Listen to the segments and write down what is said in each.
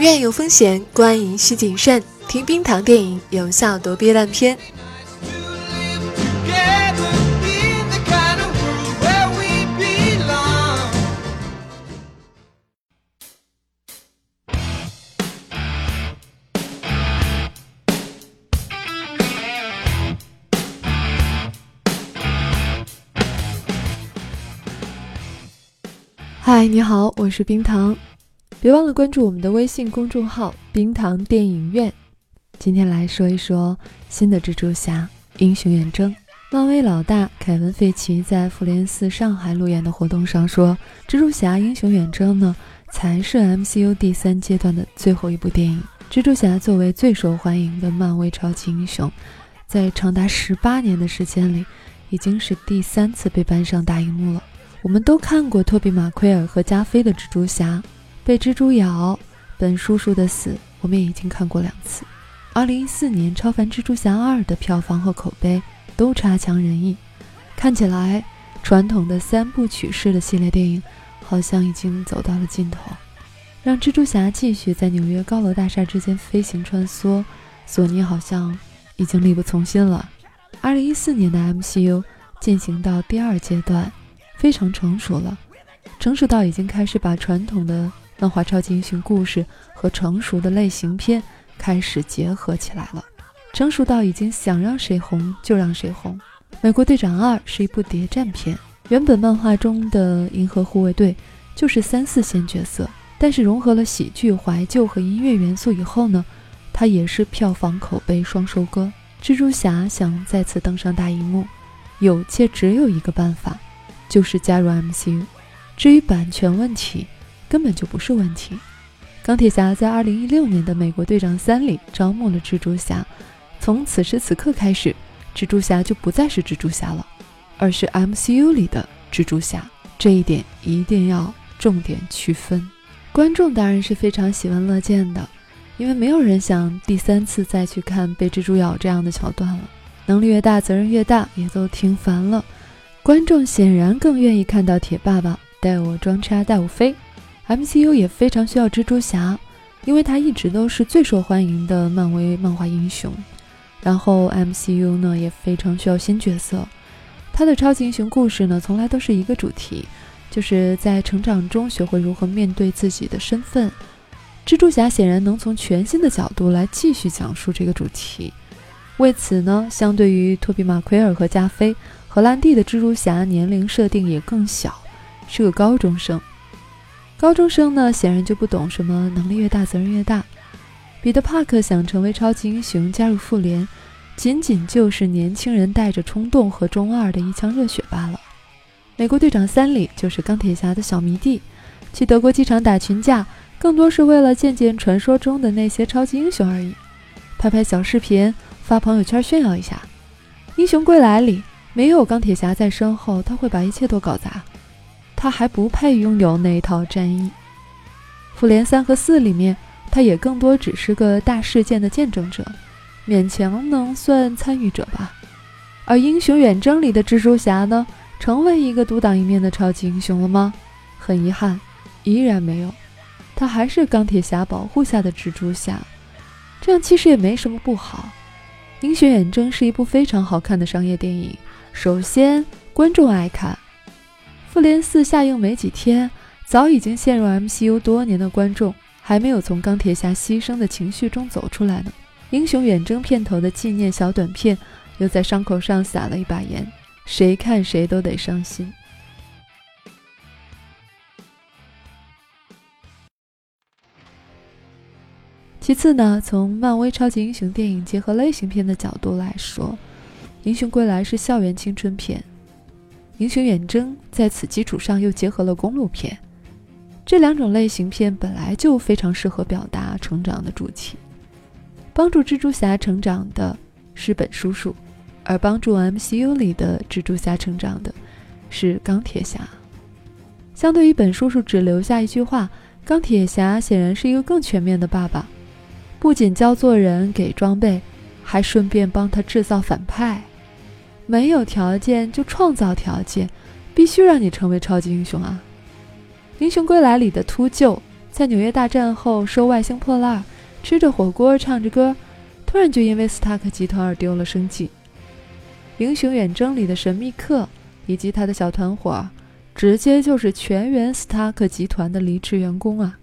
影院有风险，观影需谨慎。听冰糖电影，有效躲避烂片。嗨，你好，我是冰糖，别忘了关注我们的微信公众号“冰糖电影院”。今天来说一说新的蜘蛛侠英雄远征。漫威老大凯文·费奇在复联四上海路演的活动上说：“蜘蛛侠英雄远征呢，才是 MCU 第三阶段的最后一部电影。蜘蛛侠作为最受欢迎的漫威超级英雄，在长达十八年的时间里，已经是第三次被搬上大荧幕了。我们都看过托比·马奎尔和加菲的蜘蛛侠被蜘蛛咬，本叔叔的死，我们也已经看过两次。”二零一四年《超凡蜘蛛侠二》的票房和口碑都差强人意，看起来传统的三部曲式的系列电影好像已经走到了尽头。让蜘蛛侠继续在纽约高楼大厦之间飞行穿梭，索尼好像已经力不从心了。二零一四年的 MCU 进行到第二阶段，非常成熟了，成熟到已经开始把传统的漫画超级英雄故事和成熟的类型片。开始结合起来了，成熟到已经想让谁红就让谁红。《美国队长二》是一部谍战片，原本漫画中的银河护卫队就是三四线角色，但是融合了喜剧、怀旧和音乐元素以后呢，它也是票房口碑双收割。蜘蛛侠想再次登上大荧幕，有且只有一个办法，就是加入 MCU。至于版权问题，根本就不是问题。钢铁侠在二零一六年的《美国队长三》里招募了蜘蛛侠，从此时此刻开始，蜘蛛侠就不再是蜘蛛侠了，而是 MCU 里的蜘蛛侠。这一点一定要重点区分。观众当然是非常喜闻乐见的，因为没有人想第三次再去看被蜘蛛咬这样的桥段了。能力越大，责任越大，也都听烦了。观众显然更愿意看到铁爸爸带我装叉带我飞。MCU 也非常需要蜘蛛侠，因为他一直都是最受欢迎的漫威漫画英雄。然后 MCU 呢也非常需要新角色，他的超级英雄故事呢从来都是一个主题，就是在成长中学会如何面对自己的身份。蜘蛛侠显然能从全新的角度来继续讲述这个主题。为此呢，相对于托比马奎尔和加菲，荷兰弟的蜘蛛侠年龄设定也更小，是个高中生。高中生呢，显然就不懂什么能力越大责任越大。彼得·帕克想成为超级英雄，加入复联，仅仅就是年轻人带着冲动和中二的一腔热血罢了。美国队长三里就是钢铁侠的小迷弟，去德国机场打群架，更多是为了见见传说中的那些超级英雄而已，拍拍小视频发朋友圈炫耀一下。英雄归来里没有钢铁侠在身后，他会把一切都搞砸。他还不配拥有那套战衣。复联三和四里面，他也更多只是个大事件的见证者，勉强能算参与者吧。而英雄远征里的蜘蛛侠呢，成为一个独当一面的超级英雄了吗？很遗憾，依然没有。他还是钢铁侠保护下的蜘蛛侠，这样其实也没什么不好。英雄远征是一部非常好看的商业电影，首先观众爱看。复联四下映没几天，早已经陷入 MCU 多年的观众还没有从钢铁侠牺牲的情绪中走出来呢。英雄远征片头的纪念小短片又在伤口上撒了一把盐，谁看谁都得伤心。其次呢，从漫威超级英雄电影结合类型片的角度来说，《英雄归来》是校园青春片。英雄远征在此基础上又结合了公路片，这两种类型片本来就非常适合表达成长的主题。帮助蜘蛛侠成长的是本叔叔，而帮助 MCU 里的蜘蛛侠成长的是钢铁侠。相对于本叔叔只留下一句话，钢铁侠显然是一个更全面的爸爸，不仅教做人、给装备，还顺便帮他制造反派。没有条件就创造条件，必须让你成为超级英雄啊！英雄归来里的秃鹫，在纽约大战后收外星破烂，吃着火锅唱着歌，突然就因为斯塔克集团而丢了生计。《英雄远征》里的神秘客以及他的小团伙，直接就是全员斯塔克集团的离职员工啊！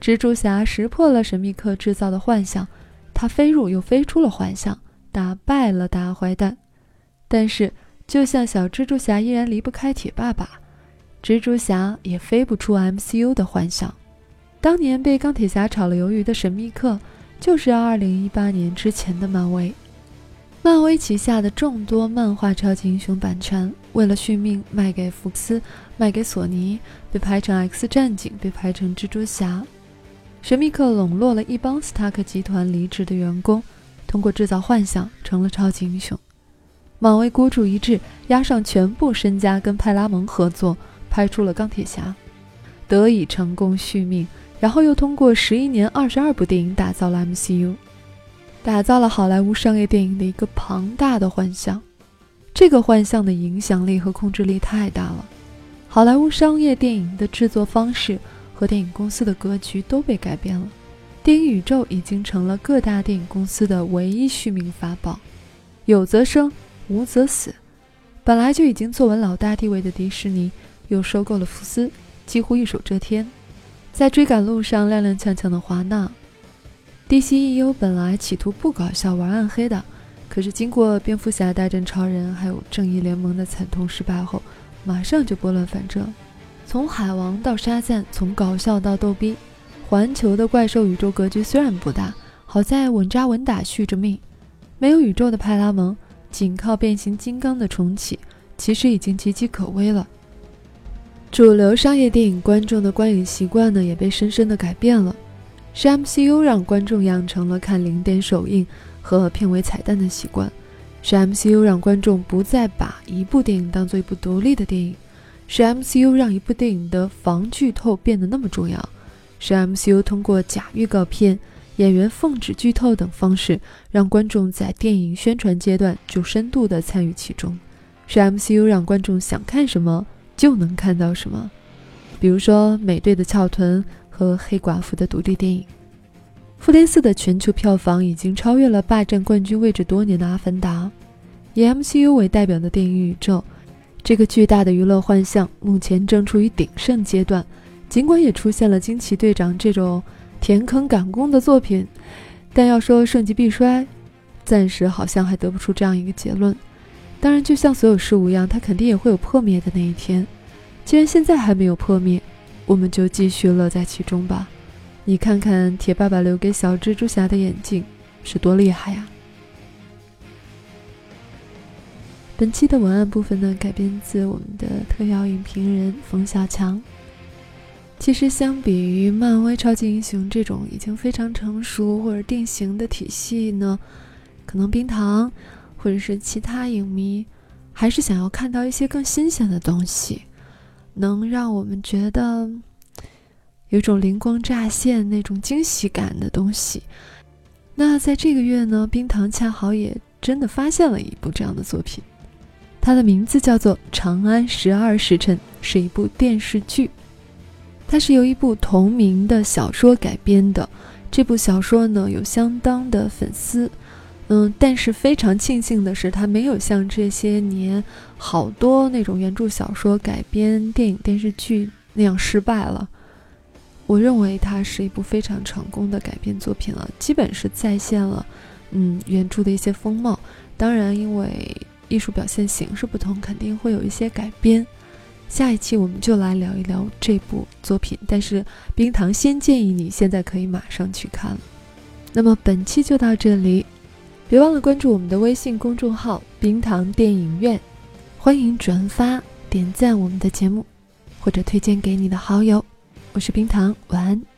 蜘蛛侠识破了神秘客制造的幻象，他飞入又飞出了幻象，打败了大坏蛋。但是，就像小蜘蛛侠依然离不开铁爸爸。蜘蛛侠也飞不出 MCU 的幻想。当年被钢铁侠炒了鱿鱼的神秘客，就是2018年之前的漫威。漫威旗下的众多漫画超级英雄版权，为了续命卖给福斯，卖给索尼，被拍成 X 战警，被拍成蜘蛛侠。神秘客笼络了一帮斯塔克集团离职的员工，通过制造幻想成了超级英雄。漫威孤注一掷，押上全部身家跟派拉蒙合作。拍出了钢铁侠，得以成功续命，然后又通过十一年二十二部电影打造了 MCU，打造了好莱坞商业电影的一个庞大的幻象。这个幻象的影响力和控制力太大了，好莱坞商业电影的制作方式和电影公司的格局都被改变了。电影宇宙已经成了各大电影公司的唯一续命法宝，有则生，无则死。本来就已经坐稳老大地位的迪士尼。又收购了福斯，几乎一手遮天，在追赶路上踉踉跄跄的华纳。DCEU 本来企图不搞笑玩暗黑的，可是经过蝙蝠侠大战超人还有正义联盟的惨痛失败后，马上就拨乱反正，从海王到沙赞，从搞笑到逗逼。环球的怪兽宇宙格局虽然不大，好在稳扎稳打续着命。没有宇宙的派拉蒙，仅靠变形金刚的重启，其实已经岌岌可危了。主流商业电影观众的观影习惯呢，也被深深的改变了。是 MCU 让观众养成了看零点首映和片尾彩蛋的习惯，是 MCU 让观众不再把一部电影当做一部独立的电影，是 MCU 让一部电影的防剧透变得那么重要，是 MCU 通过假预告片、演员奉旨剧透等方式，让观众在电影宣传阶段就深度的参与其中，是 MCU 让观众想看什么。就能看到什么，比如说美队的翘臀和黑寡妇的独立电影，《复联四》的全球票房已经超越了霸占冠军位置多年的《阿凡达》。以 MCU 为代表的电影宇宙，这个巨大的娱乐幻象目前正处于鼎盛阶段。尽管也出现了惊奇队长这种填坑赶工的作品，但要说盛极必衰，暂时好像还得不出这样一个结论。当然，就像所有事物一样，它肯定也会有破灭的那一天。既然现在还没有破灭，我们就继续乐在其中吧。你看看铁爸爸留给小蜘蛛侠的眼镜是多厉害呀！本期的文案部分呢，改编自我们的特邀影评人冯小强。其实，相比于漫威超级英雄这种已经非常成熟或者定型的体系呢，可能冰糖。或者是其他影迷，还是想要看到一些更新鲜的东西，能让我们觉得有种灵光乍现、那种惊喜感的东西。那在这个月呢，冰糖恰好也真的发现了一部这样的作品，它的名字叫做《长安十二时辰》，是一部电视剧，它是由一部同名的小说改编的。这部小说呢，有相当的粉丝。嗯，但是非常庆幸的是，它没有像这些年好多那种原著小说改编电影电视剧那样失败了。我认为它是一部非常成功的改编作品了，基本是再现了嗯原著的一些风貌。当然，因为艺术表现形式不同，肯定会有一些改编。下一期我们就来聊一聊这部作品。但是冰糖先建议你现在可以马上去看了。那么本期就到这里。别忘了关注我们的微信公众号“冰糖电影院”，欢迎转发、点赞我们的节目，或者推荐给你的好友。我是冰糖，晚安。